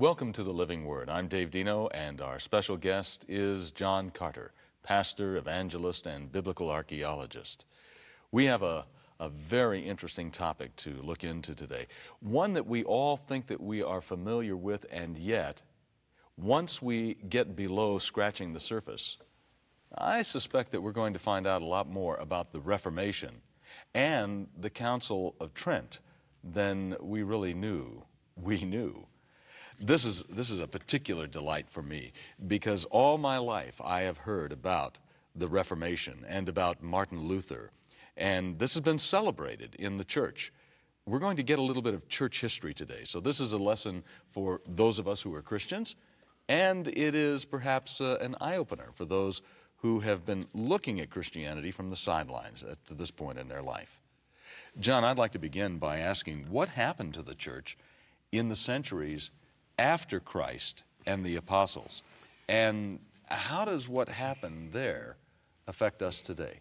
Welcome to the Living Word. I'm Dave Dino, and our special guest is John Carter, pastor, evangelist, and biblical archaeologist. We have a, a very interesting topic to look into today, one that we all think that we are familiar with, and yet, once we get below scratching the surface, I suspect that we're going to find out a lot more about the Reformation and the Council of Trent than we really knew we knew. This is, this is a particular delight for me because all my life I have heard about the Reformation and about Martin Luther, and this has been celebrated in the church. We're going to get a little bit of church history today, so this is a lesson for those of us who are Christians, and it is perhaps uh, an eye opener for those who have been looking at Christianity from the sidelines to this point in their life. John, I'd like to begin by asking what happened to the church in the centuries after Christ and the apostles? And how does what happened there affect us today?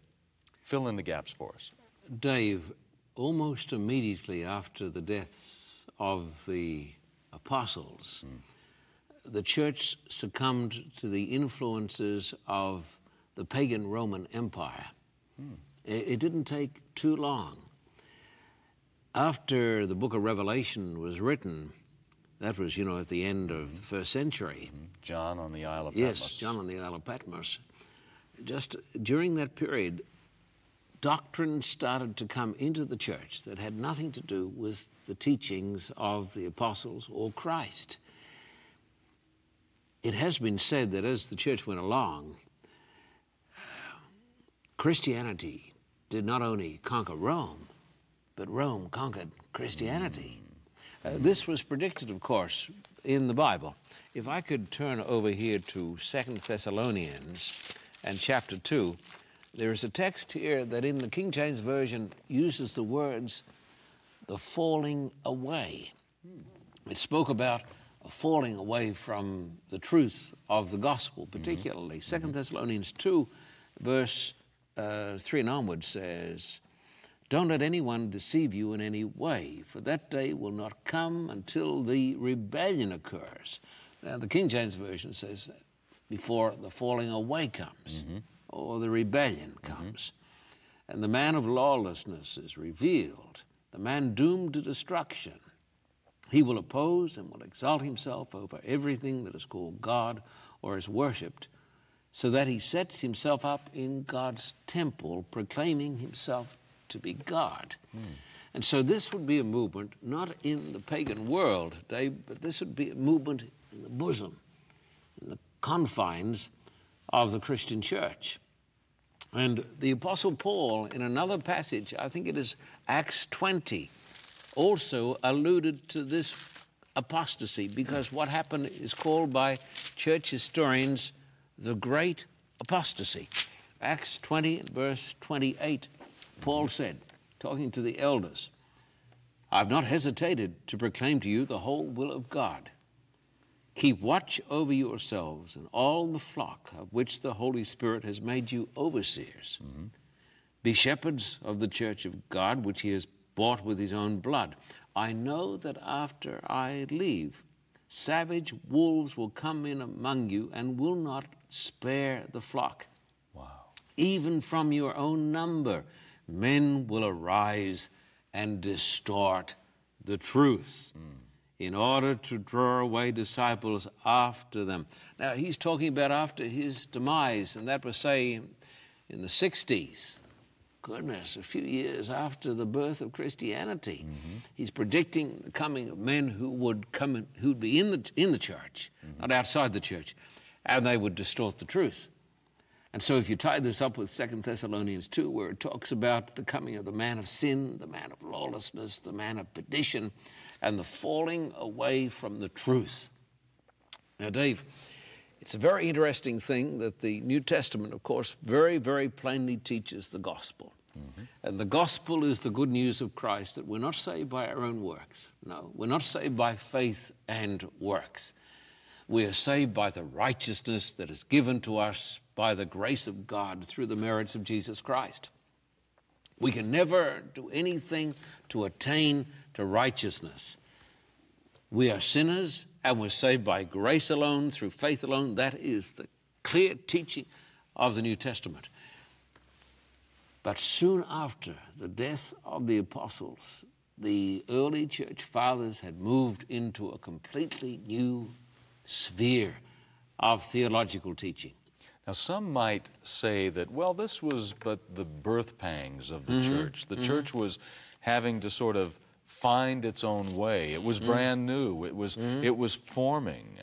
Fill in the gaps for us. Dave, almost immediately after the deaths of the apostles, mm. the church succumbed to the influences of the pagan Roman Empire. Mm. It, it didn't take too long after the book of Revelation was written, that was, you know, at the end of the first century. Mm-hmm. John on the Isle of Patmos. Yes, John on the Isle of Patmos. Just during that period, doctrine started to come into the church that had nothing to do with the teachings of the apostles or Christ. It has been said that as the church went along, Christianity did not only conquer Rome, but Rome conquered Christianity. Uh, this was predicted, of course, in the Bible. If I could turn over here to Second Thessalonians and chapter 2, there is a text here that in the King James Version uses the words, the falling away. It spoke about a falling away from the truth of the gospel, particularly. Mm-hmm. 2 mm-hmm. Thessalonians 2, verse uh, 3 and onward says, don't let anyone deceive you in any way, for that day will not come until the rebellion occurs. Now, the King James Version says that before the falling away comes, mm-hmm. or the rebellion mm-hmm. comes. Mm-hmm. And the man of lawlessness is revealed, the man doomed to destruction. He will oppose and will exalt himself over everything that is called God or is worshipped, so that he sets himself up in God's temple, proclaiming himself to be God. Mm. And so this would be a movement not in the pagan world, but this would be a movement in the bosom, in the confines of the Christian church. And the Apostle Paul, in another passage, I think it is Acts 20, also alluded to this apostasy because what happened is called by church historians the Great Apostasy. Acts 20, verse 28 Paul said, talking to the elders, I've not hesitated to proclaim to you the whole will of God. Keep watch over yourselves and all the flock of which the Holy Spirit has made you overseers. Mm-hmm. Be shepherds of the church of God, which he has bought with his own blood. I know that after I leave, savage wolves will come in among you and will not spare the flock. Wow. Even from your own number men will arise and distort the truth mm. in order to draw away disciples after them. Now, he's talking about after his demise, and that was, say, in the 60s. Goodness, a few years after the birth of Christianity. Mm-hmm. He's predicting the coming of men who would come in, who'd be in the, in the church, mm-hmm. not outside the church, and they would distort the truth. And so, if you tie this up with Second Thessalonians 2, where it talks about the coming of the man of sin, the man of lawlessness, the man of perdition, and the falling away from the truth. Now, Dave, it's a very interesting thing that the New Testament, of course, very, very plainly teaches the gospel. Mm-hmm. And the gospel is the good news of Christ that we're not saved by our own works. No, we're not saved by faith and works. We are saved by the righteousness that is given to us by the grace of God through the merits of Jesus Christ. We can never do anything to attain to righteousness. We are sinners and we're saved by grace alone, through faith alone. That is the clear teaching of the New Testament. But soon after the death of the apostles, the early church fathers had moved into a completely new sphere of theological teaching. Now, some might say that, well, this was but the birth pangs of the mm-hmm. church. The mm-hmm. church was having to sort of find its own way. It was mm-hmm. brand new. It was, mm-hmm. it was forming.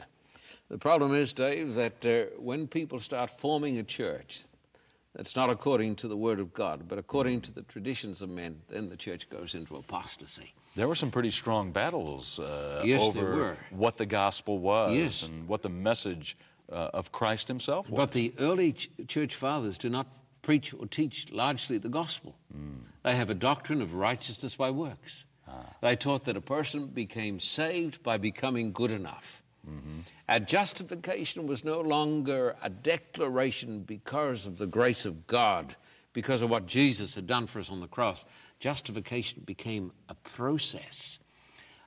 The problem is, Dave, that uh, when people start forming a church, that's not according to the Word of God, but according to the traditions of men, then the church goes into apostasy. There were some pretty strong battles uh, yes, over what the gospel was yes. and what the message uh, of Christ himself was. But the early ch- church fathers do not preach or teach largely the gospel. Mm. They have a doctrine of righteousness by works. Ah. They taught that a person became saved by becoming good enough. Mm-hmm. And justification was no longer a declaration because of the grace of God, because of what Jesus had done for us on the cross. Justification became a process,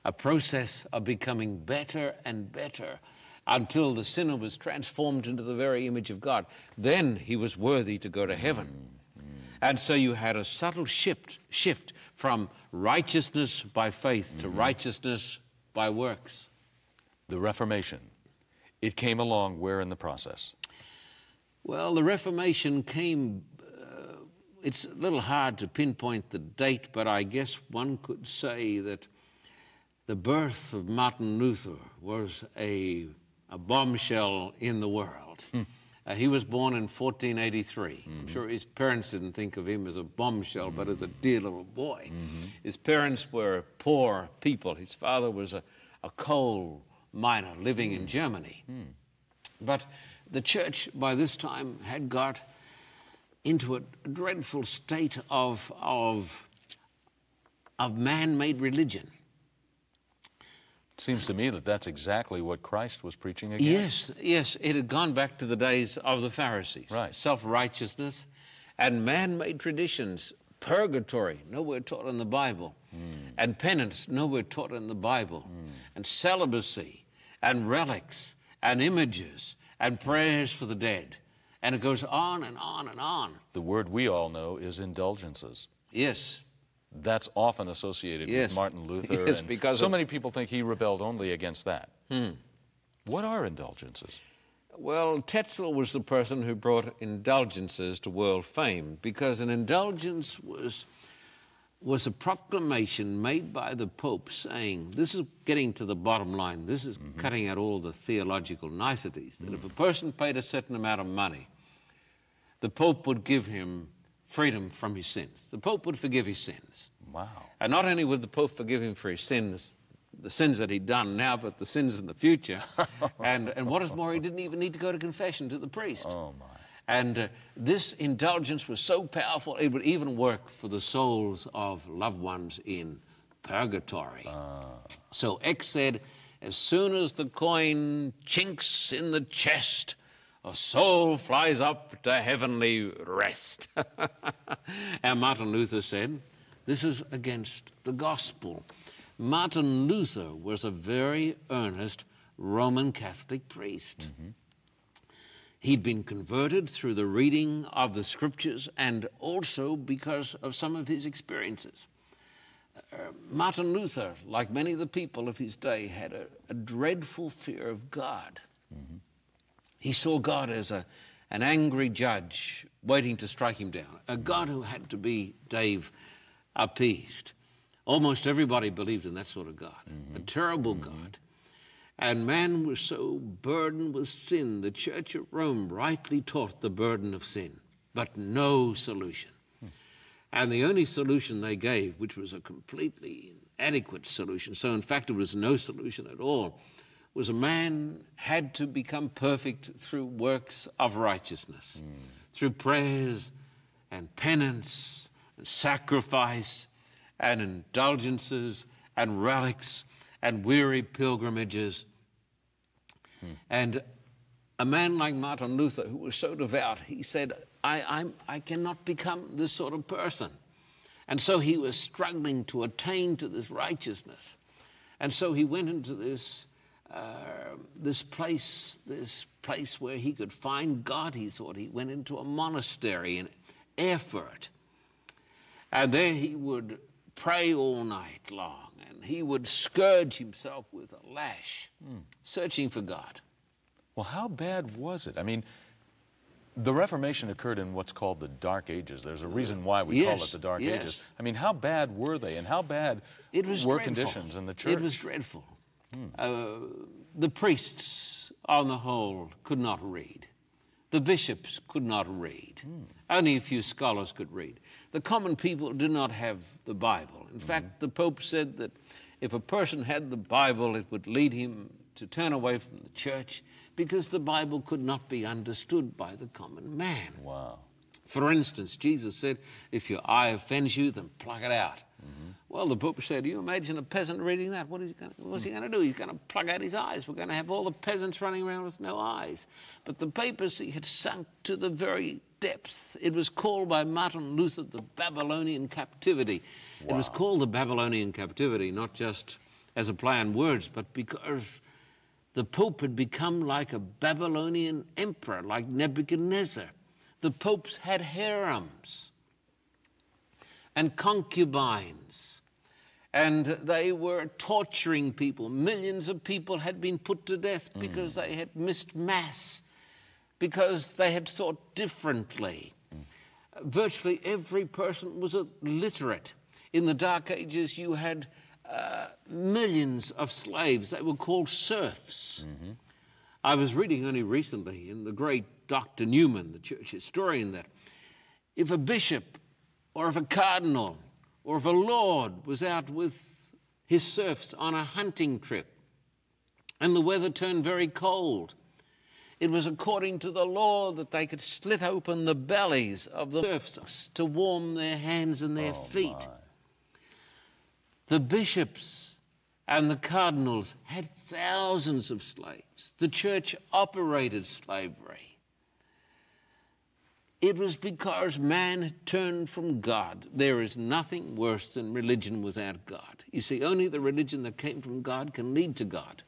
a process of becoming better and better until the sinner was transformed into the very image of God. Then he was worthy to go to heaven. Mm-hmm. And so you had a subtle shift, shift from righteousness by faith mm-hmm. to righteousness by works the Reformation, it came along where in the process? Well, the Reformation came, it's a little hard to pinpoint the date, but I guess one could say that the birth of Martin Luther was a, a bombshell in the world. Hmm. Uh, he was born in 1483. Mm-hmm. I'm sure his parents didn't think of him as a bombshell, mm-hmm. but as a dear little boy. Mm-hmm. His parents were poor people. His father was a, a coal miner living in Germany. Mm. But the church by this time had got into a dreadful state of, of, of man made religion. It seems to me that that's exactly what Christ was preaching against. Yes, yes. It had gone back to the days of the Pharisees. Right. Self righteousness and man made traditions. Purgatory, nowhere taught in the Bible. Mm. And penance, nowhere taught in the Bible. Mm. And celibacy, and relics and images and prayers for the dead. And it goes on and on and on. The word we all know is indulgences. Yes. That's often associated yes. with Martin Luther. Yes, because so of... many people think he rebelled only against that. Hmm. What are indulgences? Well, Tetzel was the person who brought indulgences to world fame because an indulgence was was a proclamation made by the Pope saying, this is getting to the bottom line, this is mm-hmm. cutting out all the theological niceties, that mm. if a person paid a certain amount of money, the Pope would give him freedom from his sins. The Pope would forgive his sins. Wow. And not only would the Pope forgive him for his sins, the sins that he'd done now, but the sins in the future. and, and what is more, he didn't even need to go to confession to the priest. Oh, my. And uh, this indulgence was so powerful, it would even work for the souls of loved ones in purgatory. Uh. So Eck said, as soon as the coin chinks in the chest, a soul flies up to heavenly rest. and Martin Luther said, this is against the gospel. Martin Luther was a very earnest Roman Catholic priest. Mm-hmm. He'd been converted through the reading of the scriptures and also because of some of his experiences. Uh, Martin Luther, like many of the people of his day, had a, a dreadful fear of God. Mm-hmm. He saw God as a, an angry judge waiting to strike him down, a God who had to be, Dave, appeased. Almost everybody believed in that sort of God, mm-hmm. a terrible mm-hmm. God and man was so burdened with sin. The Church at Rome rightly taught the burden of sin, but no solution. And the only solution they gave, which was a completely inadequate solution, so in fact it was no solution at all, was a man had to become perfect through works of righteousness, through prayers and penance and sacrifice and indulgences and relics and weary pilgrimages And a man like Martin Luther, who was so devout, he said, I, I'm, I cannot become this sort of person. And so he was struggling to attain to this righteousness. And so he went into this uh, this place, this place where he could find God, he thought. He went into a monastery in Erfurt. And there he would pray all night long and he would scourge himself with a lash, mm. searching for God. Well, how bad was it? I mean, the Reformation occurred in what's called the Dark Ages. There's a reason why we yes, call it the Dark yes. Ages. I mean, how bad were they, and how bad it was were dreadful. conditions in the church? It was dreadful. Hmm. Uh, the priests, on the whole, could not read. The bishops could not read. Hmm. Only a few scholars could read. The common people did not have the Bible. In mm fact, the Pope said that if a person had the Bible, it would lead him to turn away from the church because the Bible could not be understood by the common man. Wow. For instance, Jesus said, If your eye offends you, then pluck it out. Mm-hmm. Well, the Pope said, you imagine a peasant reading that? What is he going to, what's he going to do? He's going to plug out his eyes. We're going to have all the peasants running around with no eyes. But the papacy had sunk to the very depths. It was called by Martin Luther the Babylonian captivity. Wow. It was called the Babylonian captivity, not just as a play on words, but because the Pope had become like a Babylonian emperor, like Nebuchadnezzar. The popes had harems and concubines, and they were torturing people. Millions of people had been put to death mm. because they had missed Mass, because they had thought differently. Mm. Virtually every person was illiterate. In the Dark Ages, you had uh, millions of slaves. They were called serfs. Mm-hmm. I was reading only recently in the great Dr. Newman, the church historian, that if a bishop or if a cardinal or if a lord was out with his serfs on a hunting trip and the weather turned very cold, it was according to the law that they could slit open the bellies of the serfs to warm their hands and their oh feet. My. The bishops and the cardinals had thousands of slaves. The church operated slavery. It was because man had turned from God. There is nothing worse than religion without God. You see, only the religion that came from God can lead to God.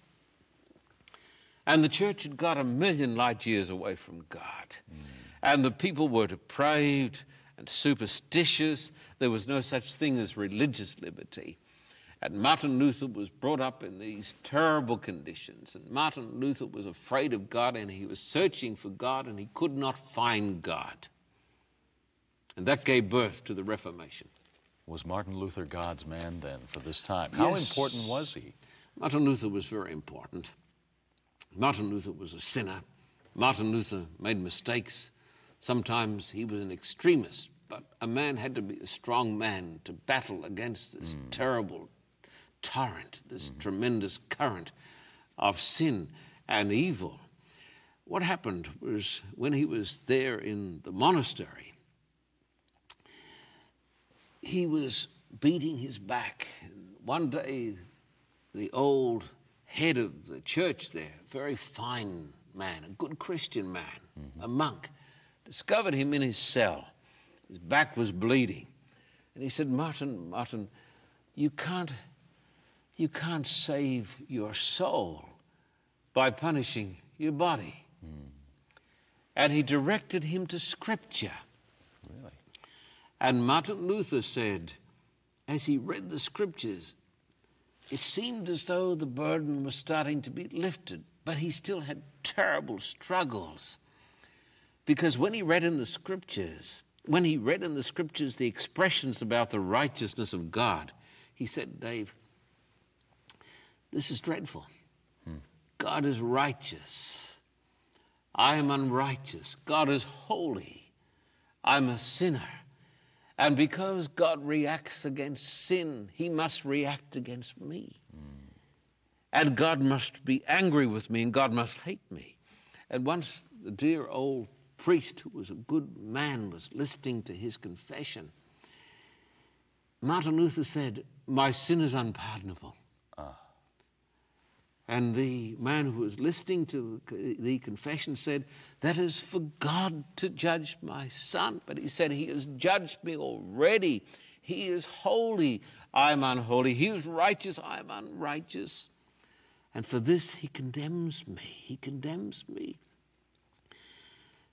And the church had got a million light years away from God. Mm. And the people were depraved and superstitious. There was no such thing as religious liberty. And Martin Luther was brought up in these terrible conditions. And Martin Luther was afraid of God and he was searching for God and he could not find God. And that gave birth to the Reformation. Was Martin Luther God's man then for this time? How yes. important was he? Martin Luther was very important. Martin Luther was a sinner. Martin Luther made mistakes. Sometimes he was an extremist, but a man had to be a strong man to battle against this mm. terrible torrent, this mm-hmm. tremendous current of sin and evil. What happened was when he was there in the monastery, he was beating his back. One day, the old head of the church there, a very fine man, a good Christian man, mm-hmm. a monk, discovered him in his cell. His back was bleeding. And he said, Martin, Martin, you can't you can't save your soul by punishing your body. Mm. And he directed him to Scripture. Really? And Martin Luther said, as he read the Scriptures, it seemed as though the burden was starting to be lifted, but he still had terrible struggles. Because when he read in the Scriptures, when he read in the Scriptures the expressions about the righteousness of God, he said, Dave, this is dreadful. Hmm. God is righteous. I am unrighteous. God is holy. I'm a sinner. And because God reacts against sin, he must react against me. And God must be angry with me, and God must hate me. And once the dear old priest, who was a good man, was listening to his confession, Martin Luther said, My sin is unpardonable. And the man who was listening to the confession said, That is for God to judge my son. But he said, He has judged me already. He is holy, I'm unholy. He is righteous, I'm unrighteous. And for this, he condemns me. He condemns me.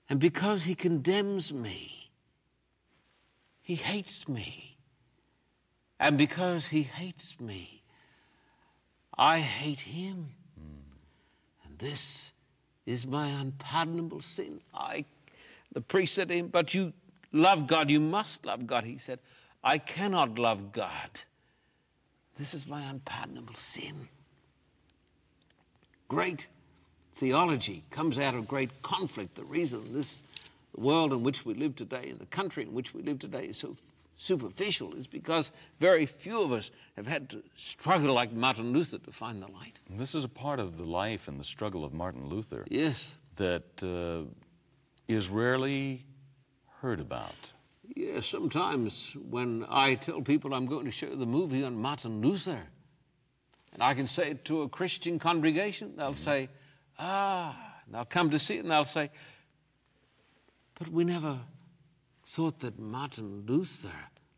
And because he condemns me, he hates me. And because he hates me, I hate him. And this is my unpardonable sin. I, the priest said to him, But you love God, you must love God. He said, I cannot love God. This is my unpardonable sin. Great theology comes out of great conflict. The reason this world in which we live today and the country in which we live today is so superficial is because very few of us have had to struggle like Martin Luther to find the light. And this is a part of the life and the struggle of Martin Luther Yes. that uh, is rarely heard about. Yeah, sometimes when I tell people I'm going to show the movie on Martin Luther, and I can say it to a Christian congregation, they'll say, ah, and they'll come to see it and they'll say, but we never thought that Martin Luther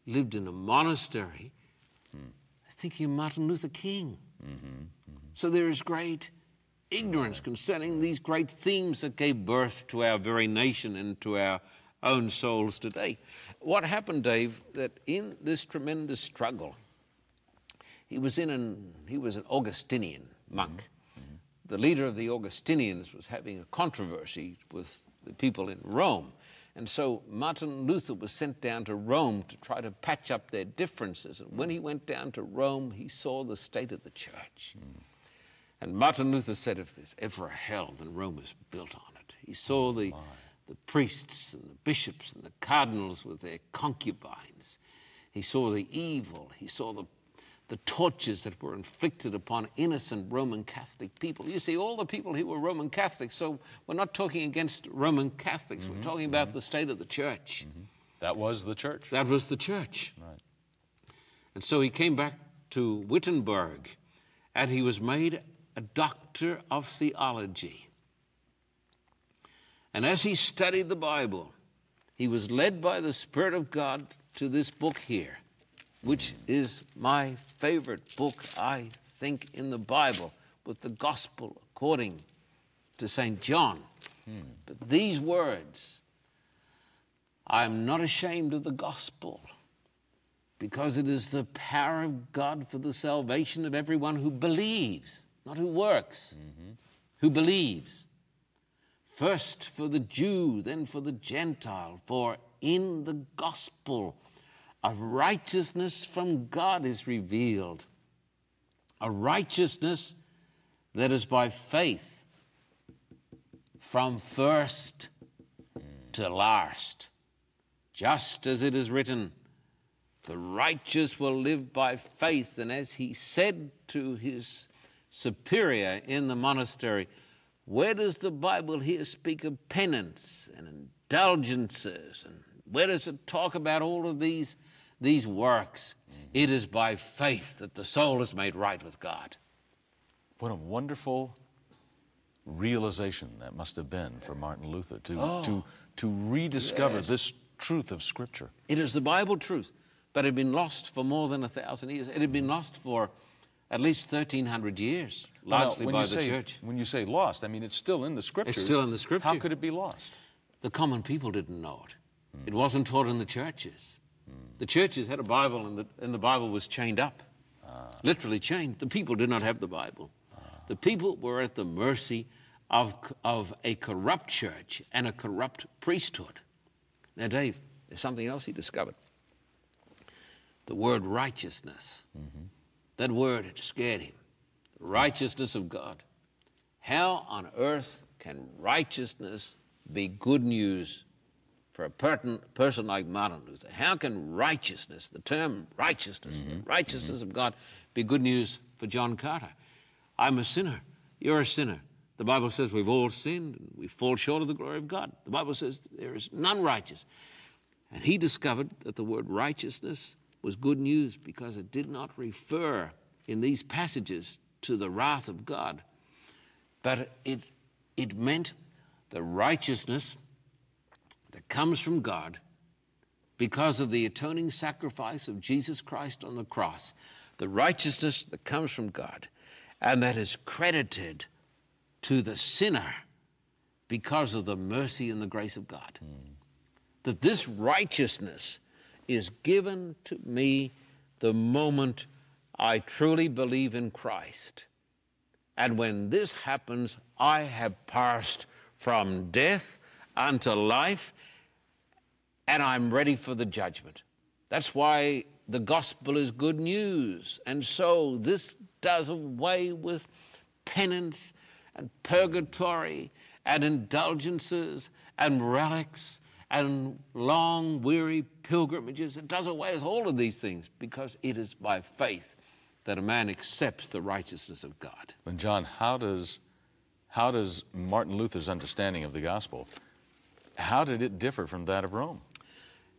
lived in a monastery. They're thinking of Martin Luther King. So there is great ignorance concerning these great themes that gave birth to our very nation and to our own souls today. What happened, Dave, that in this tremendous struggle, he was in an he was an Augustinian monk. The leader of the Augustinians was having a controversy with the people in Rome. And so Martin Luther was sent down to Rome to try to patch up their differences. And when he went down to Rome, he saw the state of the church. And Martin Luther said, if there's ever a hell, then Rome is built on it. He saw oh, the, the priests and the bishops and the cardinals with their concubines. He saw the evil. He saw the, the tortures that were inflicted upon innocent Roman Catholic people. You see, all the people who were Roman Catholics, so we're not talking against Roman Catholics, we're mm-hmm, talking about mm-hmm. the state of the church. Mm-hmm. That was the church. That was the church. Right. And so he came back to Wittenberg and he was made a doctor of theology. And as he studied the Bible, he was led by the Spirit of God to this book here, which is my favorite book, I think, in the Bible, with the gospel according to St. John. But these words, I am not ashamed of the gospel because it is the power of God for the salvation of everyone who believes, not who works, who believes. First for the Jew, then for the Gentile, for in the gospel a righteousness from God is revealed, a righteousness that is by faith from first to last, just as it is written. The righteous will live by faith. And as he said to his superior in the monastery, where does the Bible here speak of penance and indulgences? And where does it talk about all of these, these works? Mm-hmm. It is by faith that the soul is made right with God. What a wonderful realization that must have been for Martin Luther to, Oh. to, to rediscover this truth of Scripture. It is the Bible truth, but it had been lost for more than a thousand years. It had been lost for at least 1,300 years, largely when by you the say, church. When you say lost, I mean, it's still in the Scriptures. still in the Scripture. How could it be lost? The common people didn't know it. Hmm. It wasn't taught in the churches. The churches had a Bible, and the, and the Bible was chained up, ah. literally chained. The people did not have the Bible. Ah. The people were at the mercy of, of a corrupt church and a corrupt priesthood. Now, Dave, there's something else he discovered. The word righteousness. Mm-hmm. That word had scared him. Righteousness of God. How on earth can righteousness be good news for a person like Martin Luther? How can righteousness, the term righteousness, the righteousness mm-hmm. of God, be good news for John Carter? I'm a sinner. You're a sinner. The Bible says we've all sinned and we fall short of the glory of God. The Bible says there is none righteous. And he discovered that the word righteousness was good news because it did not refer in these passages to the wrath of God, but it, it meant the righteousness that comes from God because of the atoning sacrifice of Jesus Christ on the cross, the righteousness that comes from God. and that is credited to the sinner because of the mercy and the grace of God. Mm. That this righteousness is given to me the moment I truly believe in Christ. And when this happens, I have passed from death unto life, and I'm ready for the judgment. That's why the gospel is good news. And so this does away with penance and purgatory and indulgences and relics and long, weary pilgrimages. It does away with all of these things because it is by faith that a man accepts the righteousness of God. And John, how does how does Martin Luther's understanding of the gospel how did it differ from that of Rome?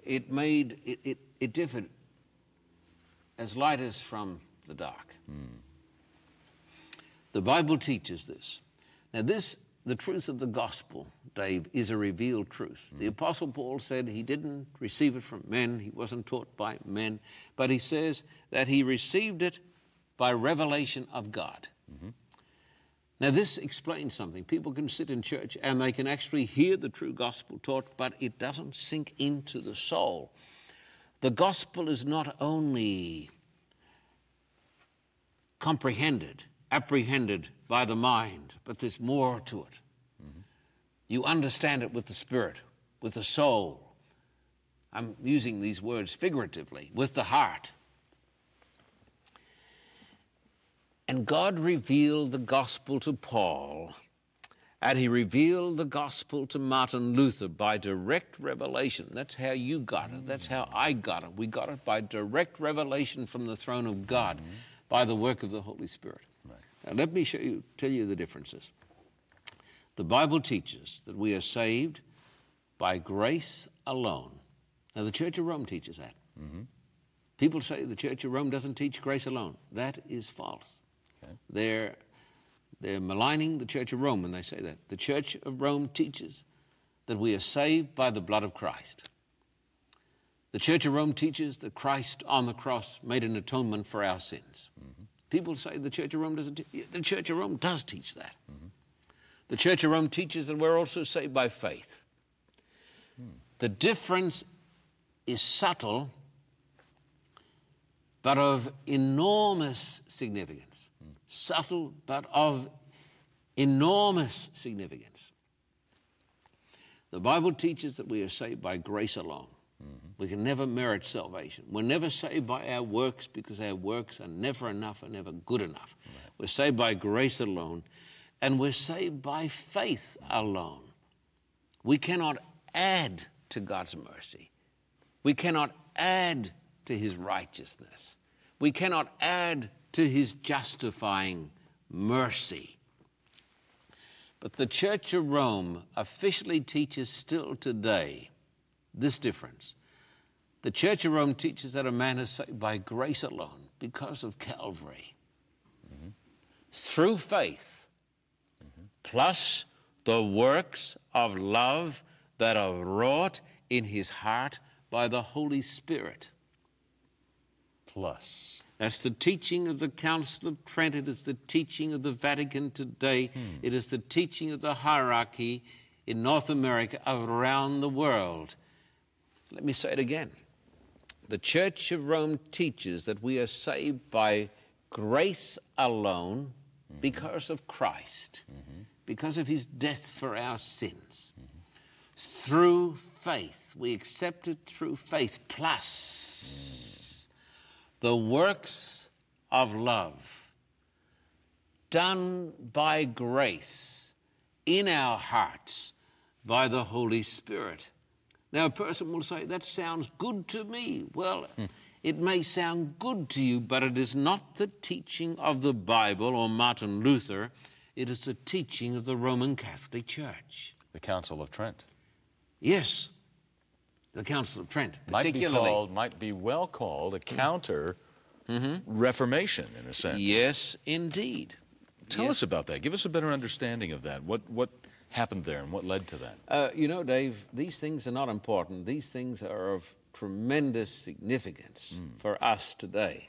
It made it, it, it differed as light as from the dark. Mm. The Bible teaches this. Now, this, the truth of the gospel, Dave, is a revealed truth. Mm. The Apostle Paul said he didn't receive it from men, he wasn't taught by men, but he says that he received it by revelation of God. Mm-hmm. Now, this explains something. People can sit in church and they can actually hear the true gospel taught, but it doesn't sink into the soul. The gospel is not only comprehended, apprehended by the mind, but there's more to it. Mm-hmm. You understand it with the spirit, with the soul. I'm using these words figuratively, with the heart. And God revealed the gospel to Paul, and he revealed the gospel to Martin Luther by direct revelation. That's how you got it. That's how I got it. We got it by direct revelation from the throne of God mm-hmm. by the work of the Holy Spirit. Right. Now, let me show you, tell you the differences. The Bible teaches that we are saved by grace alone. Now, the Church of Rome teaches that. Mm-hmm. People say the Church of Rome doesn't teach grace alone. That is false. Okay. They're, they're maligning the Church of Rome when they say that. The Church of Rome teaches that we are saved by the blood of Christ. The Church of Rome teaches that Christ on the cross made an atonement for our sins. Mm-hmm. People say the Church of Rome doesn't. Te- the Church of Rome does teach that. Mm-hmm. The Church of Rome teaches that we're also saved by faith. Mm. The difference is subtle, but of enormous significance subtle but of enormous significance. The Bible teaches that we are saved by grace alone. Mm-hmm. We can never merit salvation. We're never saved by our works because our works are never enough and never good enough. Right. We're saved by grace alone, and we're saved by faith alone. We cannot add to God's mercy. We cannot add to his righteousness. We cannot add to his justifying mercy. But the Church of Rome officially teaches still today this difference. The Church of Rome teaches that a man is saved by grace alone because of Calvary, mm-hmm. through faith, mm-hmm. plus the works of love that are wrought in his heart by the Holy Spirit. Plus. That's the teaching of the Council of Trent. It is the teaching of the Vatican today. Hmm. It is the teaching of the hierarchy in North America around the world. Let me say it again. The Church of Rome teaches that we are saved by grace alone mm-hmm. because of Christ, mm-hmm. because of his death for our sins. Mm-hmm. Through faith. We accept it through faith, plus the works of love done by grace in our hearts by the Holy Spirit. Now, a person will say, That sounds good to me. Well, hmm. it may sound good to you, but it is not the teaching of the Bible or Martin Luther. It is the teaching of the Roman Catholic Church. The Council of Trent. Yes the Council of Trent, might be called, might be well called a counter mm-hmm. Reformation, in a sense. Yes, indeed. Tell yes. us about that. Give us a better understanding of that. What what happened there, and what led to that? Uh, you know, Dave, these things are not important. These things are of tremendous significance mm. for us today.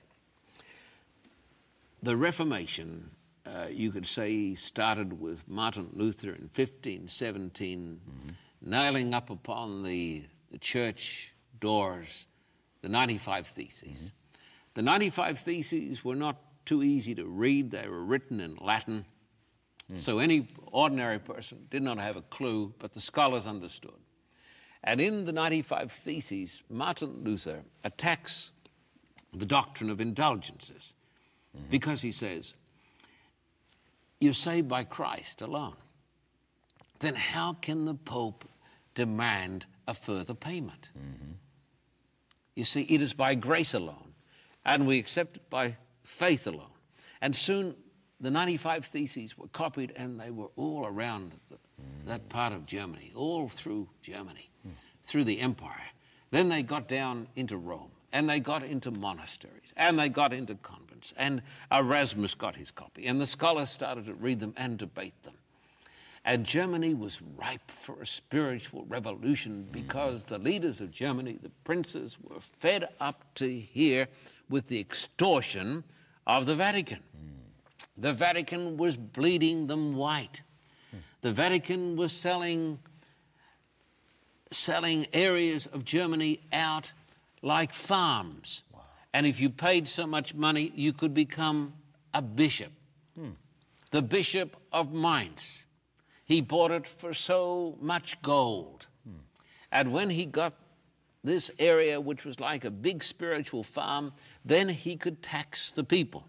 The Reformation uh, you could say started with Martin Luther in 1517, mm-hmm. nailing up upon the, the church doors the 95 Theses. Mm-hmm. The 95 Theses were not too easy to read, they were written in Latin. Mm. So any ordinary person did not have a clue, but the scholars understood. And in the 95 Theses, Martin Luther attacks the doctrine of indulgences mm-hmm. because he says, You're saved by Christ alone. Then how can the Pope demand a further payment? Mm-hmm. You see, it is by grace alone, and we accept it by faith alone. And soon the 95 Theses were copied, and they were all around the, mm. that part of Germany, all through Germany, mm. through the empire. Then they got down into Rome and they got into monasteries, and they got into convents, and Erasmus got his copy, and the scholars started to read them and debate them. And Germany was ripe for a spiritual revolution because the leaders of Germany, the princes, were fed up to here with the extortion of the Vatican. The Vatican was bleeding them white. The Vatican was selling, selling areas of Germany out like farms. Wow. And if you paid so much money, you could become a bishop. Hmm. The Bishop of Mainz. He bought it for so much gold. Hmm. And when he got this area, which was like a big spiritual farm, then he could tax the people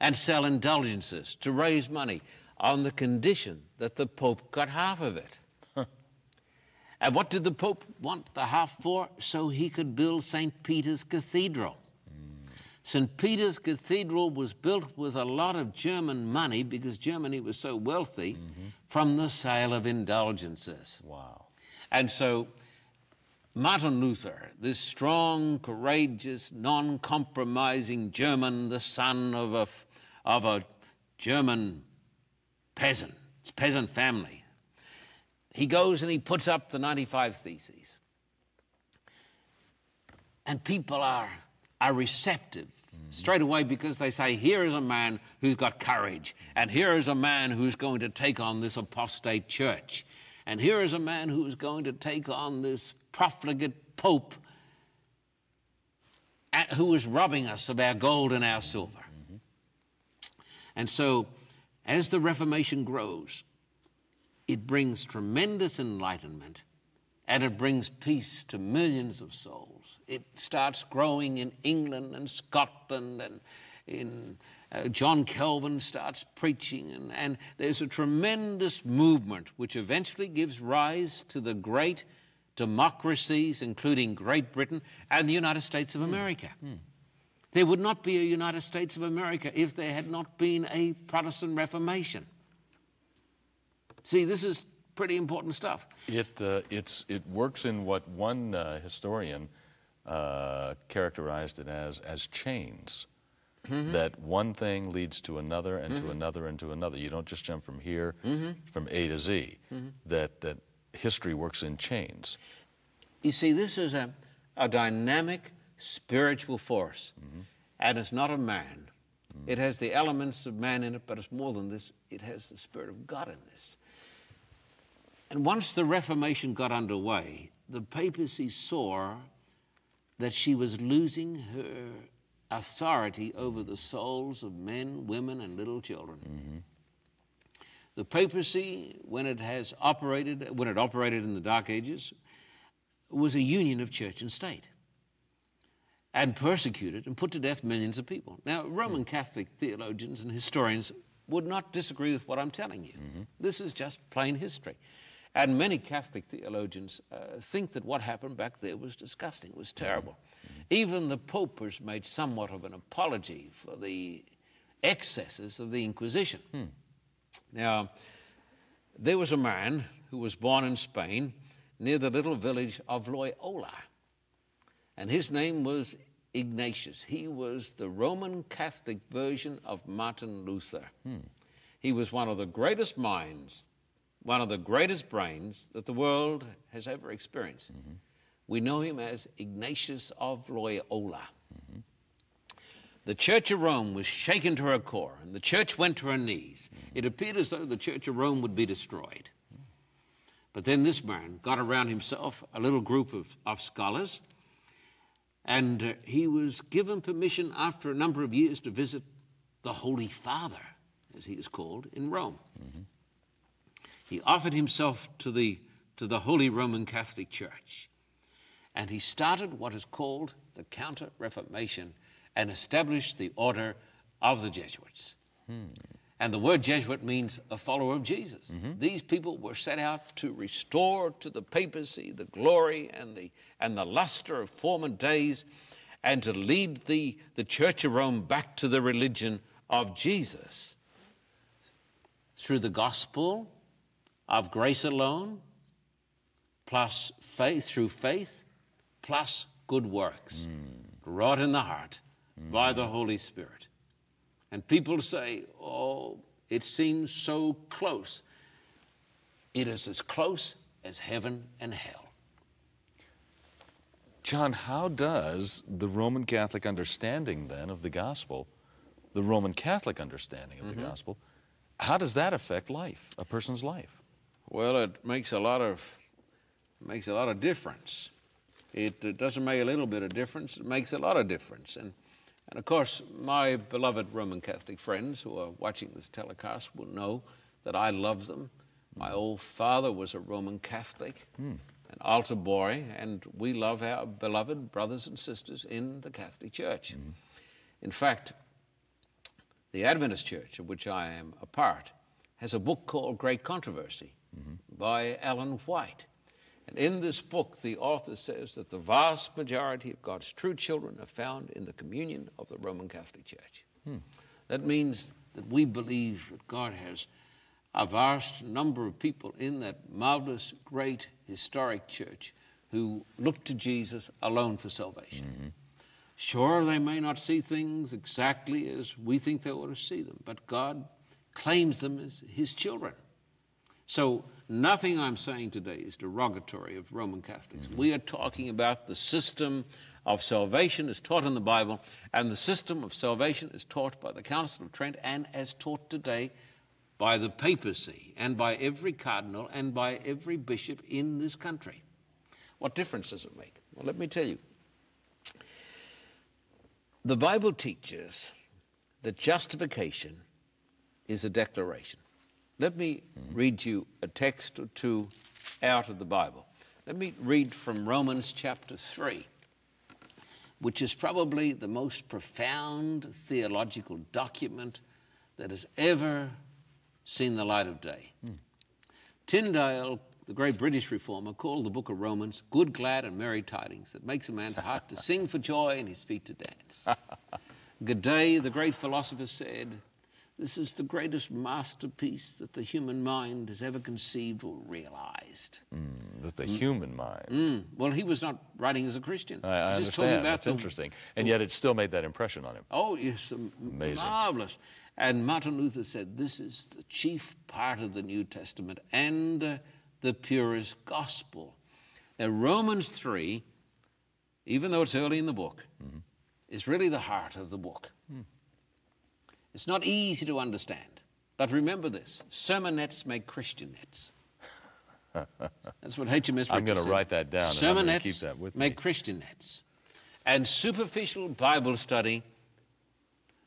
and sell indulgences to raise money on the condition that the Pope got half of it. And what did the Pope want the half for? So he could build St. Peter's Cathedral. St. Peter's Cathedral was built with a lot of German money because Germany was so wealthy mm-hmm. from the sale of indulgences. Wow. And so Martin Luther, this strong, courageous, non compromising German, the son of a, of a German peasant, peasant family, he goes and he puts up the 95 Theses. And people are, are receptive. Straight away because they say, here is a man who's got courage, and here is a man who's going to take on this apostate church, and here is a man who is going to take on this profligate pope who is robbing us of our gold and our silver. Mm-hmm. And so, as the Reformation grows, it brings tremendous enlightenment and it brings peace to millions of souls. It starts growing in England and Scotland and in uh, John Calvin starts preaching, and, and there's a tremendous movement which eventually gives rise to the great democracies, including Great Britain and the United States of America. Mm. Mm. There would not be a United States of America if there had not been a Protestant Reformation. See, this is pretty important stuff. It, uh, it's, it works in what one uh, historian uh, characterized it as, as chains. Mm-hmm. That one thing leads to another and mm-hmm. to another and to another. You don't just jump from here, mm-hmm. from A to Z. Mm-hmm. That, that history works in chains. You see, this is a, a dynamic spiritual force, mm-hmm. and it's not a man. Mm. It has the elements of man in it, but it's more than this. It has the Spirit of God in this. And once the Reformation got underway, the papacy saw that she was losing her authority over the souls of men, women, and little children. Mm-hmm. The papacy, when it has operated, when it operated in the Dark Ages, was a union of church and state and persecuted and put to death millions of people. Now, Roman Catholic theologians and historians would not disagree with what I'm telling you. Mm-hmm. This is just plain history. And many Catholic theologians uh, think that what happened back there was disgusting, was terrible. Mm-hmm. Even the Pope has made somewhat of an apology for the excesses of the Inquisition. Hmm. Now, there was a man who was born in Spain near the little village of Loyola, and his name was Ignatius. He was the Roman Catholic version of Martin Luther. Hmm. He was one of the greatest minds one of the greatest brains that the world has ever experienced. Mm-hmm. We know him as Ignatius of Loyola. Mm-hmm. the Church of Rome was shaken to her core, and the church went to her knees. It appeared as though the Church of Rome would be destroyed. But then this man got around himself a little group of, of scholars, and uh, he was given permission after a number of years to visit the Holy Father, as he is called, in Rome. He offered himself to the, to the Holy Roman Catholic Church, and he started what is called the Counter Reformation and established the order of the Jesuits. Hmm. And the word Jesuit means a follower of Jesus. Mm-hmm. These people were set out to restore to the papacy the glory and the, and the luster of former days and to lead the, the Church of Rome back to the religion of Jesus. Through the gospel of grace alone, plus faith, through faith, plus good works, mm. wrought in the heart mm. by the Holy Spirit. And people say, oh, it seems so close. It is as close as heaven and hell. John, how does the Roman Catholic understanding then of the gospel, the Roman Catholic understanding of mm-hmm. the gospel, how does that affect life, a person's life? Well, it makes a lot of makes a lot of difference. It, it doesn't make a little bit of difference; it makes a lot of difference. And and of course, my beloved Roman Catholic friends who are watching this telecast will know that I love them. My old father was a Roman Catholic, mm. an altar boy, and we love our beloved brothers and sisters in the Catholic Church. Mm. In fact, the Adventist Church, of which I am a part, has a book called Great Controversy mm-hmm. by Ellen White. And in this book, the author says that the vast majority of God's true children are found in the communion of the Roman Catholic Church. Hmm. That means that we believe that God has a vast number of people in that marvelous, great, historic church who look to Jesus alone for salvation. Mm-hmm. Sure, they may not see things exactly as we think they ought to see them, but God claims them as His children. So, nothing I'm saying today is derogatory of Roman Catholics. Mm-hmm. We are talking about the system of salvation as taught in the Bible, and the system of salvation is taught by the Council of Trent and as taught today by the papacy and by every cardinal and by every bishop in this country. What difference does it make? Well, let me tell you. The Bible teaches that justification is a declaration. Let me read you a text or two out of the Bible. Let me read from Romans chapter 3, which is probably the most profound theological document that has ever seen the light of day. Mm. Tyndale, the great British reformer, called the book of Romans good, glad, and merry tidings that makes a man's heart to sing for joy and his feet to dance. Godet, the great philosopher, said, this is the greatest masterpiece that the human mind has ever conceived or realized. Mm, that the mm. human mind. Mm. Well, he was not writing as a Christian. I, I understand. That's the, interesting. And yet it still made that impression on him. Oh, yes. Amazing. Marvelous. And Martin Luther said this is the chief part of the New Testament and uh, the purest gospel. Now, Romans 3, even though it's early in the book, mm-hmm. is really the heart of the book. It's not easy to understand. But remember this sermonettes make Christianettes. That's what HMS I'm going to write that down. Sermonettes keep that with make me. Christianettes. And superficial Bible study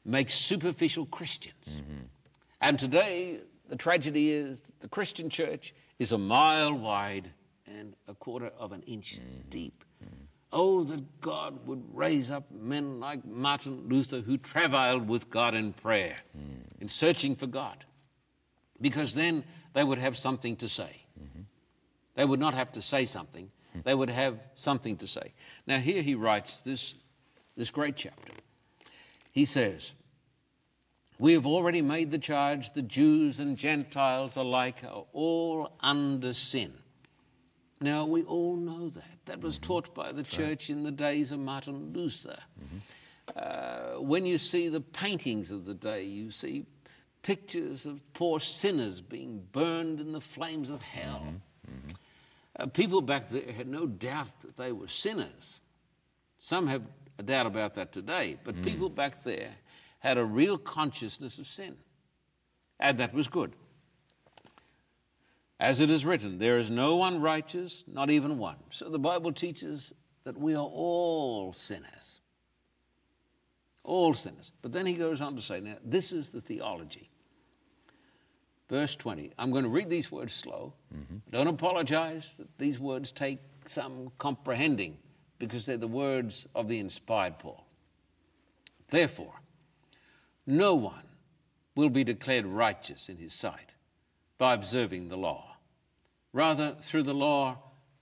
makes superficial Christians. Mm-hmm. And today, the tragedy is the Christian church is a mile wide and a quarter of an inch mm-hmm. deep. Oh, that God would raise up men like Martin Luther who travailed with God in prayer, mm. in searching for God, because then they would have something to say. Mm-hmm. They would not have to say something, they would have something to say. Now, here he writes this, this great chapter. He says, We have already made the charge the Jews and Gentiles alike are all under sin. Now, we all know that. That was mm-hmm. taught by the church in the days of Martin Luther. Mm-hmm. Uh, when you see the paintings of the day, you see pictures of poor sinners being burned in the flames of hell. Mm-hmm. Uh, people back there had no doubt that they were sinners. Some have a doubt about that today. But people back there had a real consciousness of sin. And that was good. As it is written, there is no one righteous, not even one. So the Bible teaches that we are all sinners. All sinners. But then he goes on to say, now, this is the theology. Verse 20. I'm going to read these words slow. Mm-hmm. Don't apologize that these words take some comprehending because they're the words of the inspired Paul. Therefore, no one will be declared righteous in his sight by observing the law. Rather, through the law,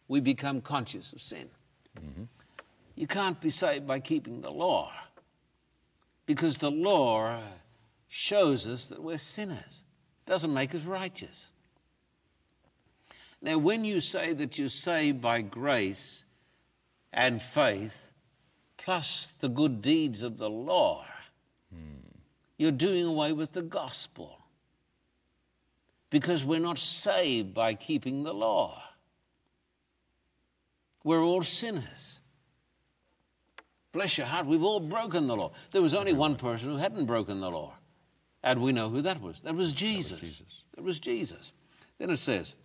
we become conscious of sin. You can't be saved by keeping the law because the law shows us that we're sinners, doesn't make us righteous. Now, when you say that you're saved by grace and faith, plus the good deeds of the law, you're doing away with the gospel. Because we're not saved by keeping the law. We're all sinners. Bless your heart, we've all broken the law. There was only one person who hadn't broken the law. And we know who that was. That was Jesus. Jesus. That was Jesus. Then it says,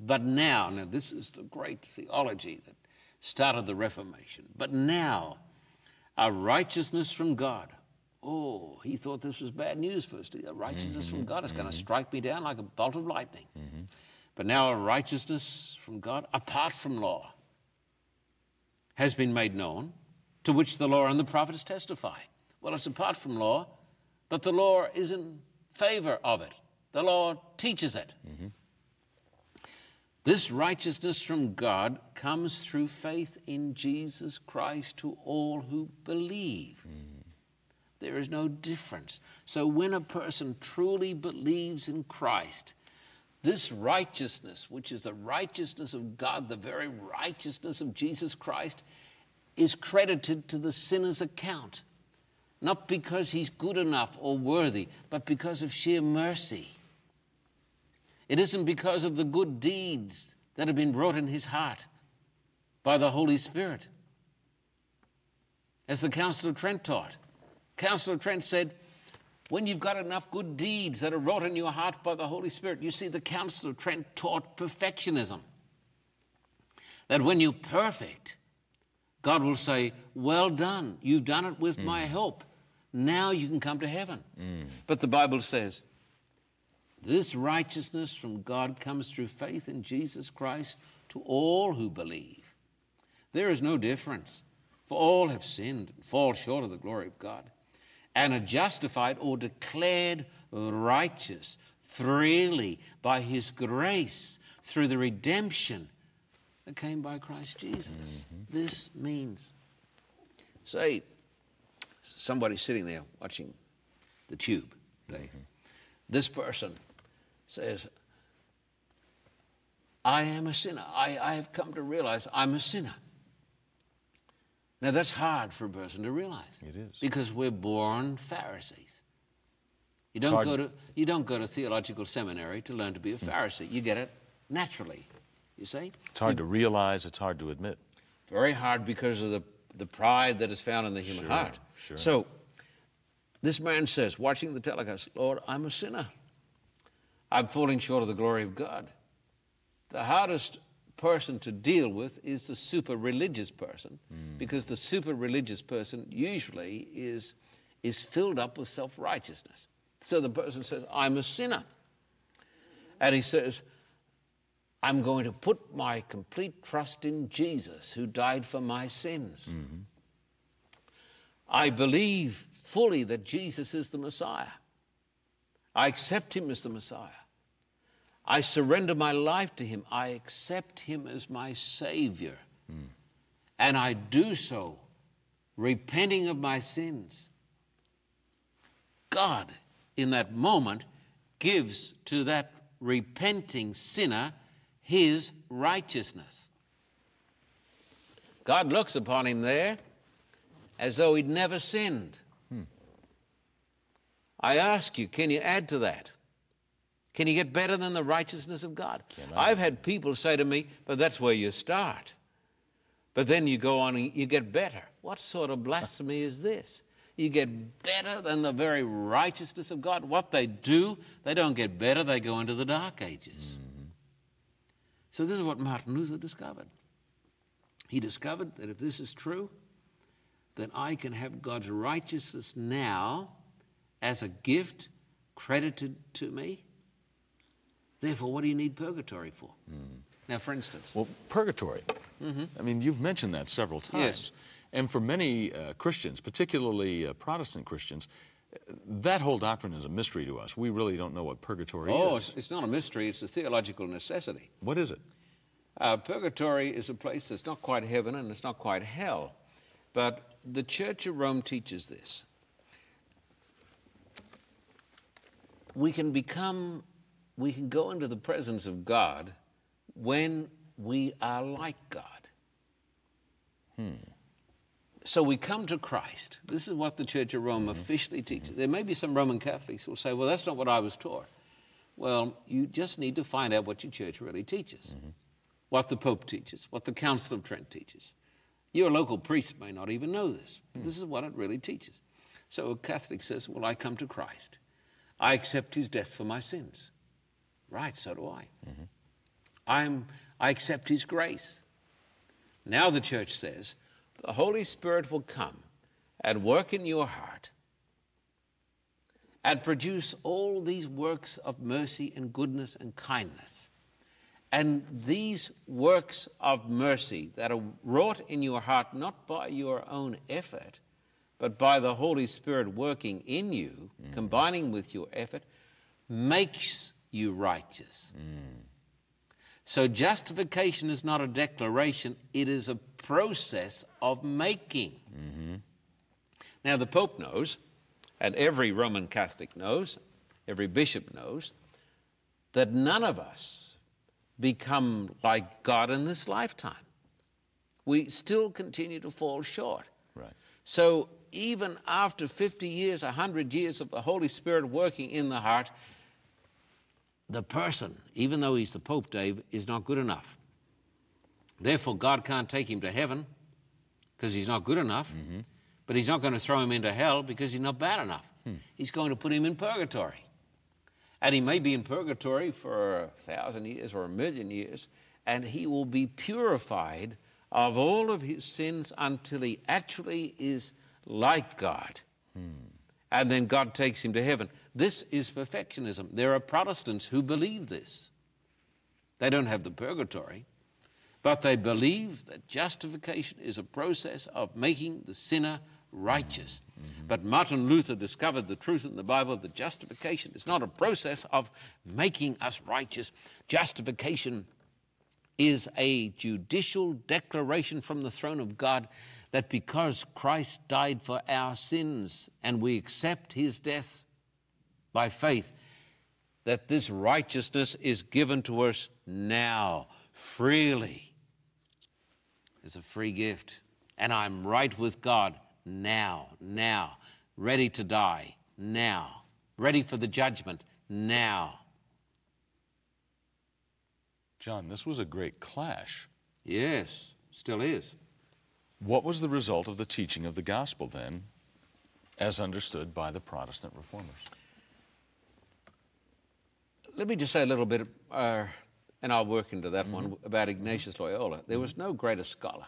but now, now this is the great theology that started the Reformation. But now, a righteousness from God. Oh, he thought this was bad news firstly. A righteousness from mm-hmm, God is going to mm-hmm. strike me down like a bolt of lightning. Mm-hmm. But now, a righteousness from God apart from law has been made known, to which the law and the prophets testify. Well, it's apart from law, but the law is in favor of it. The law teaches it. This righteousness from God comes through faith in Jesus Christ to all who believe. Mm. There is no difference. So when a person truly believes in Christ, this righteousness, which is the righteousness of God, the very righteousness of Jesus Christ, is credited to the sinner's account. Not because he's good enough or worthy, but because of sheer mercy. It isn't because of the good deeds that have been wrought in his heart by the Holy Spirit. As the Council of Trent taught, Council of Trent said, when you've got enough good deeds that are wrought in your heart by the Holy Spirit, you see, the Council of Trent taught perfectionism. That when you're perfect, God will say, Well done, you've done it with my hmm. help. Now you can come to heaven. Hmm. But the Bible says, this righteousness from God comes through faith in Jesus Christ to all who believe. There is no difference, for all have sinned and fall short of the glory of God, and are justified or declared righteous freely by His grace through the redemption that came by Christ Jesus. Mm-hmm. This means, say, somebody sitting there watching the tube, Dave. Mm-hmm. This person says, I am a sinner. I, I have come to realize I'm a sinner. Now, that's hard for a person to realize. It is. Because we're born Pharisees. You don't, go to, you don't go to theological seminary to learn to be a Hmm. Pharisee. You get it naturally, you see? It's hard to realize, it's hard to admit. Very hard because of the, the pride that is found in the human Sure, heart. sure. So, this man says, watching the telecast, Lord, I'm a sinner. I'm falling short of the glory of God. The hardest person to deal with is the super religious person because the super religious person usually is, is filled up with self righteousness. So the person says, I'm a sinner. And he says, I'm going to put my complete trust in Jesus who died for my sins. I believe fully that Jesus is the Messiah. I accept him as the Messiah. I surrender my life to him. I accept him as my Savior. And I do so repenting of my sins. God, in that moment, gives to that repenting sinner his righteousness. God looks upon him there as though he'd never sinned. Hmm. I ask you, can you add to that? Can you get better than the righteousness of God? I've had people say to me, but that's where you start. But then you go on and you get better. What sort of blasphemy is this? You get better than the very righteousness of God. What they do, they don't get better, they go into the dark ages. Mm-hmm. So, this is what Martin Luther discovered. He discovered that if this is true, then I can have God's righteousness now as a gift credited to me. Therefore, what do you need purgatory for? Mm. Now, for instance. Well, purgatory. Mm-hmm. I mean, you've mentioned that several times. Yes. And for many uh, Christians, particularly uh, Protestant Christians, that whole doctrine is a mystery to us. We really don't know what purgatory oh, is. Oh, it's not a mystery, it's a theological necessity. What is it? Uh, purgatory is a place that's not quite heaven and it's not quite hell. But the Church of Rome teaches this. We can become, we can go into the presence of God when we are like God. Hmm. So we come to Christ. This is what the Church of Rome mm-hmm. officially teaches. There may be some Roman Catholics who will say, well, that's not what I was taught. Well, you just need to find out what your church really teaches, mm-hmm. what the Pope teaches, what the Council of Trent teaches. Your local priest may not even know this. Hmm. This is what it really teaches. So a Catholic says, Well, I come to Christ. I accept his death for my sins. Right, so do I. Mm-hmm. I'm, I accept his grace. Now the church says, the Holy Spirit will come and work in your heart and produce all these works of mercy and goodness and kindness and these works of mercy that are wrought in your heart not by your own effort, but by the Holy Spirit working in you, mm. combining with your effort, makes you righteous. Mm. So justification is not a declaration, it is a process of making. Mm-hmm. Now, the Pope knows, and every Roman Catholic knows, every bishop knows, that none of us become like God in this lifetime. We still continue to fall short. Right. So even after 50 years, 100 years of the Holy Spirit working in the heart, the person, even though he's the Pope, Dave, is not good enough. Therefore, God can't take him to heaven because he's not good enough, mm-hmm. but he's not going to throw him into hell because he's not bad enough. Hmm. He's going to put him in purgatory. And he may be in purgatory for a thousand years or a million years, and he will be purified of all of his sins until he actually is like God. Hmm. And then God takes him to heaven. This is perfectionism. There are Protestants who believe this. They don't have the purgatory, but they believe that justification is a process of making the sinner righteous. Mm-hmm. But Martin Luther discovered the truth in the Bible that justification is not a process of making us righteous. Justification is a judicial declaration from the throne of God that because Christ died for our sins and we accept his death by faith, that this righteousness is given to us now, freely. It's a free gift. And I'm right with God now, now, ready to die, now, ready for the judgment, now. John, this was a great clash. Yes, still is. What was the result of the teaching of the gospel then, as understood by the Protestant reformers? Let me just say a little bit, uh, and I'll work into that mm-hmm. one, about Ignatius Loyola. There was no greater scholar,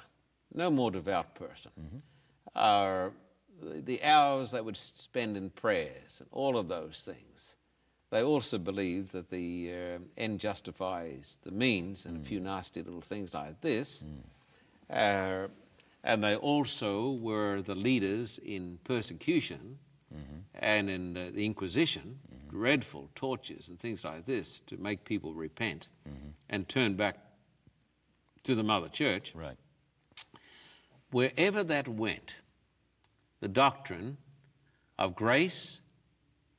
no more devout person. Mm-hmm are the hours they would spend in prayers and all of those things. They also believed that the uh, end justifies the means and mm. a few nasty little things like this. Mm. Uh, and they also were the leaders in persecution mm-hmm. and in uh, the Inquisition, mm-hmm. dreadful tortures and things like this to make people repent mm-hmm. and turn back to the Mother Church. Right. Wherever that went, the doctrine of grace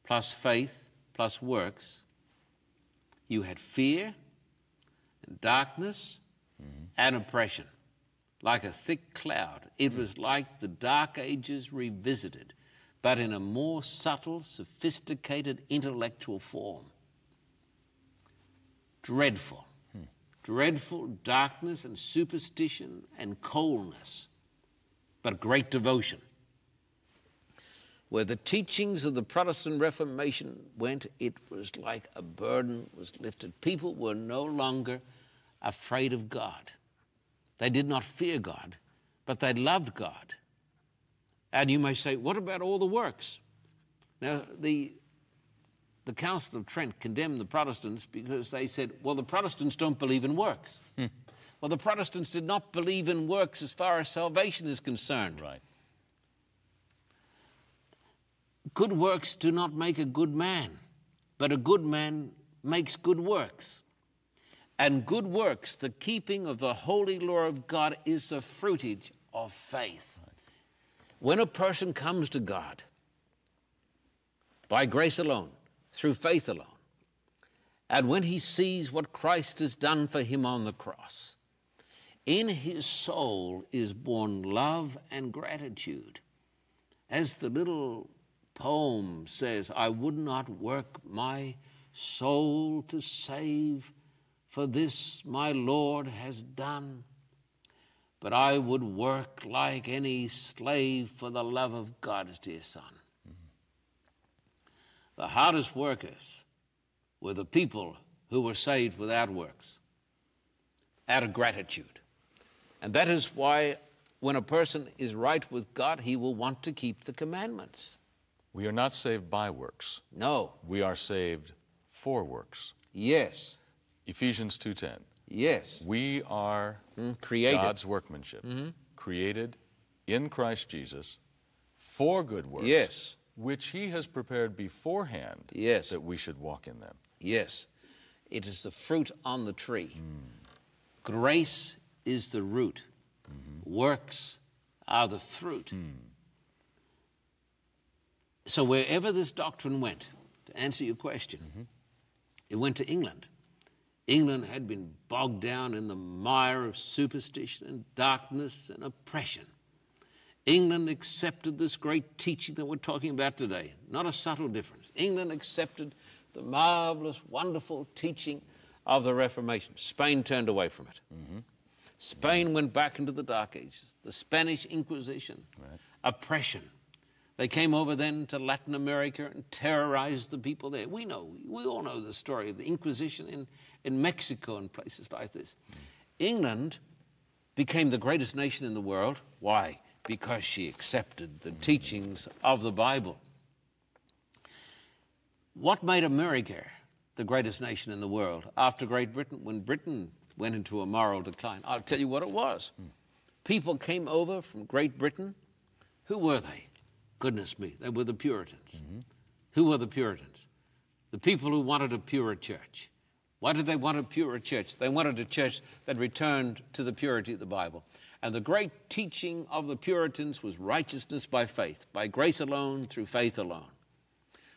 plus faith plus works, you had fear and darkness mm-hmm. and oppression, like a thick cloud. It hmm. was like the Dark Ages revisited, but in a more subtle, sophisticated, intellectual form. Dreadful. Hmm. Dreadful darkness and superstition and coldness but great devotion. Where the teachings of the Protestant Reformation went, it was like a burden was lifted. People were no longer afraid of God. They did not fear God, but they loved God. And you may say, what about all the works? Now, the, the Council of Trent condemned the Protestants because they said, well, the Protestants don't believe in works. Hmm. Well, the Protestants did not believe in works as far as salvation is concerned. Right. Good works do not make a good man, but a good man makes good works. And good works, the keeping of the holy law of God, is the fruitage of faith. When a person comes to God, by grace alone, through faith alone. And when he sees what Christ has done for him on the cross, in his soul is born love and gratitude. As the little poem says, I would not work my soul to save, for this my Lord has done. But I would work like any slave for the love of God's dear Son. The hardest workers were the people who were saved without works, out of gratitude. And that is why when a person is right with God, he will want to keep the commandments. We are not saved by works. No. We are saved for works. Yes. Ephesians 2:10. Yes. We are mm, created. God's workmanship, mm-hmm. created in Christ Jesus for good works. Yes which he has prepared beforehand yes. that we should walk in them. Yes. It is the fruit on the tree. Mm. Grace is the root. Mm-hmm. Works are the fruit. Mm. So wherever this doctrine went, to answer your question, mm-hmm. it went to England. England had been bogged down in the mire of superstition and darkness and oppression. England accepted this great teaching that we're talking about today. Not a subtle difference. England accepted the marvelous, wonderful teaching of the Reformation. Spain turned away from it. Mm-hmm. Spain went back into the Dark Ages, the Spanish Inquisition, right. oppression. They came over then to Latin America and terrorized the people there. We know, we all know the story of the Inquisition in, in Mexico and places like this. England became the greatest nation in the world. Why? because she accepted the teachings of the Bible. What made America the greatest nation in the world after Great Britain? When Britain went into a moral decline, I'll tell you what it was. Hmm. People came over from Great Britain. Who were they? Goodness me, they were the Puritans. Mm-hmm. Who were the Puritans? The people who wanted a purer church. Why did they want a purer church? They wanted a church that returned to the purity of the Bible. And the great teaching of the Puritans was righteousness by faith, by grace alone, through faith alone.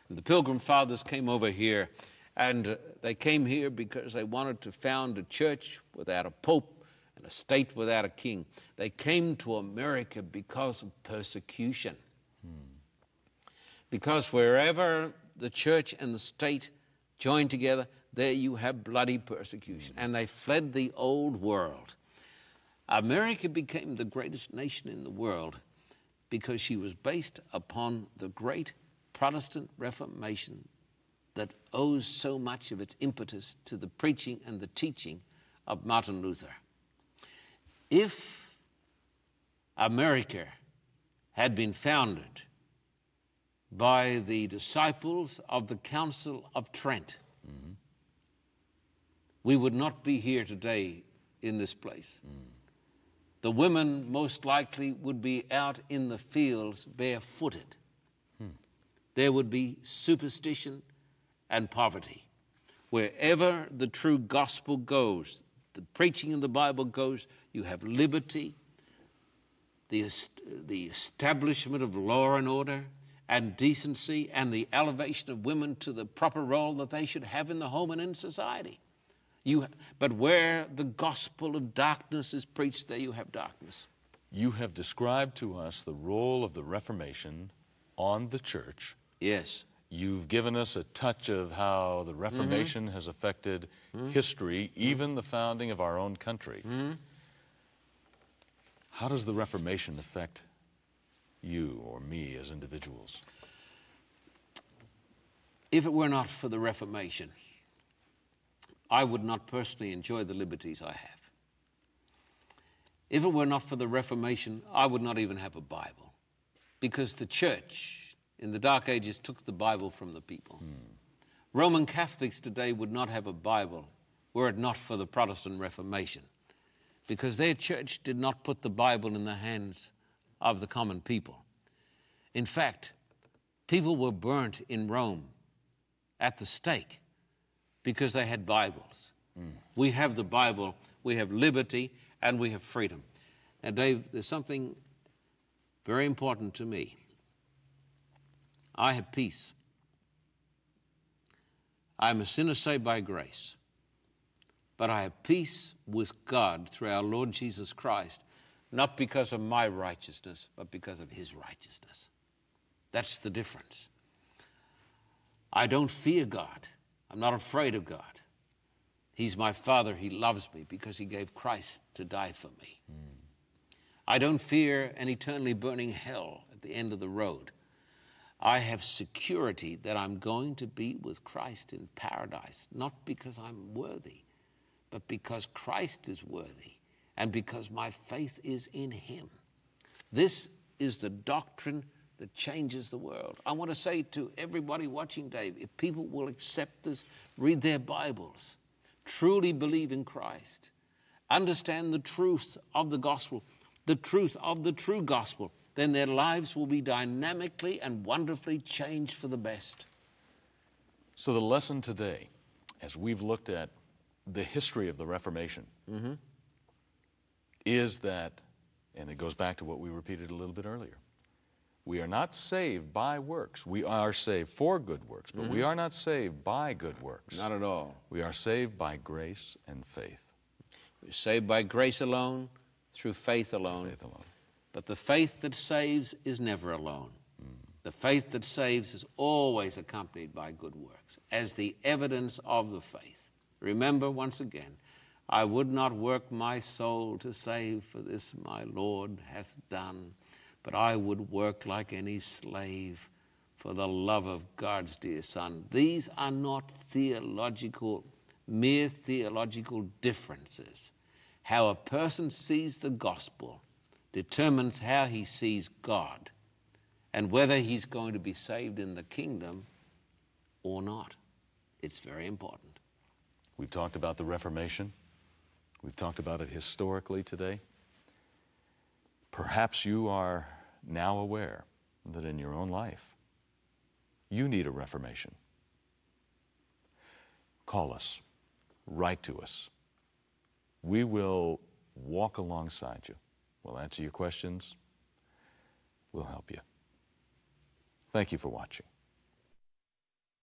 And the Pilgrim Fathers came over here, and they came here because they wanted to found a church without a pope and a state without a king. They came to America because of persecution. Hmm. Because wherever the church and the state join together, there you have bloody persecution. And they fled the old world America became the greatest nation in the world because she was based upon the great Protestant Reformation that owes so much of its impetus to the preaching and the teaching of Martin Luther. If America had been founded by the disciples of the Council of Trent, mm-hmm. we would not be here today in this place. Mm the women most likely would be out in the fields barefooted. Hmm. There would be superstition and poverty. Wherever the true gospel goes, the preaching of the Bible goes, you have liberty, the, the establishment of law and order, and decency, and the elevation of women to the proper role that they should have in the home and in society. You, but where the gospel of darkness is preached, there you have darkness. You have described to us the role of the Reformation on the church. Yes. You've given us a touch of how the Reformation mm-hmm. has affected mm-hmm. history, even the founding of our own country. How does the Reformation affect you or me as individuals? If it were not for the Reformation, I would not personally enjoy the liberties I have. If it were not for the Reformation, I would not even have a Bible because the church in the Dark Ages took the Bible from the people. Hmm. Roman Catholics today would not have a Bible were it not for the Protestant Reformation because their church did not put the Bible in the hands of the common people. In fact, people were burnt in Rome at the stake because they had Bibles. Mm. We have the Bible, we have liberty, and we have freedom. And Dave, there's something very important to me. I have peace. I'm a sinner saved by grace, but I have peace with God through our Lord Jesus Christ, not because of my righteousness, but because of His righteousness. That's the difference. I don't fear God. I'm not afraid of God. He's my Father. He loves me because He gave Christ to die for me. Hmm. I don't fear an eternally burning hell at the end of the road. I have security that I'm going to be with Christ in paradise, not because I'm worthy, but because Christ is worthy and because my faith is in Him. This is the doctrine that changes the world. I want to say to everybody watching, Dave, if people will accept this, read their Bibles, truly believe in Christ, understand the truth of the gospel, the truth of the true gospel, then their lives will be dynamically and wonderfully changed for the best. So, the lesson today, as we've looked at the history of the Reformation, mm-hmm. is that, and it goes back to what we repeated a little bit earlier, we are not saved by works. We are saved for good works, but we mm-hmm. are not saved by good works. Not at all. We are saved by grace and faith. We're saved by grace alone, through faith alone. Faith alone. But the faith that saves is never alone. Mm. The faith that saves is always accompanied by good works as the evidence of the faith. Remember once again, I would not work my soul to save, for this my Lord hath done, but I would work like any slave for the love of God's dear Son. These are not theological, mere theological differences. How a person sees the gospel determines how he sees God and whether he's going to be saved in the kingdom or not. It's very important. We've talked about the Reformation. We've talked about it historically today. Perhaps you are now aware that in your own life, you need a Reformation. Call us, write to us. We will walk alongside you. We'll answer your questions. We'll help you. Thank you for watching.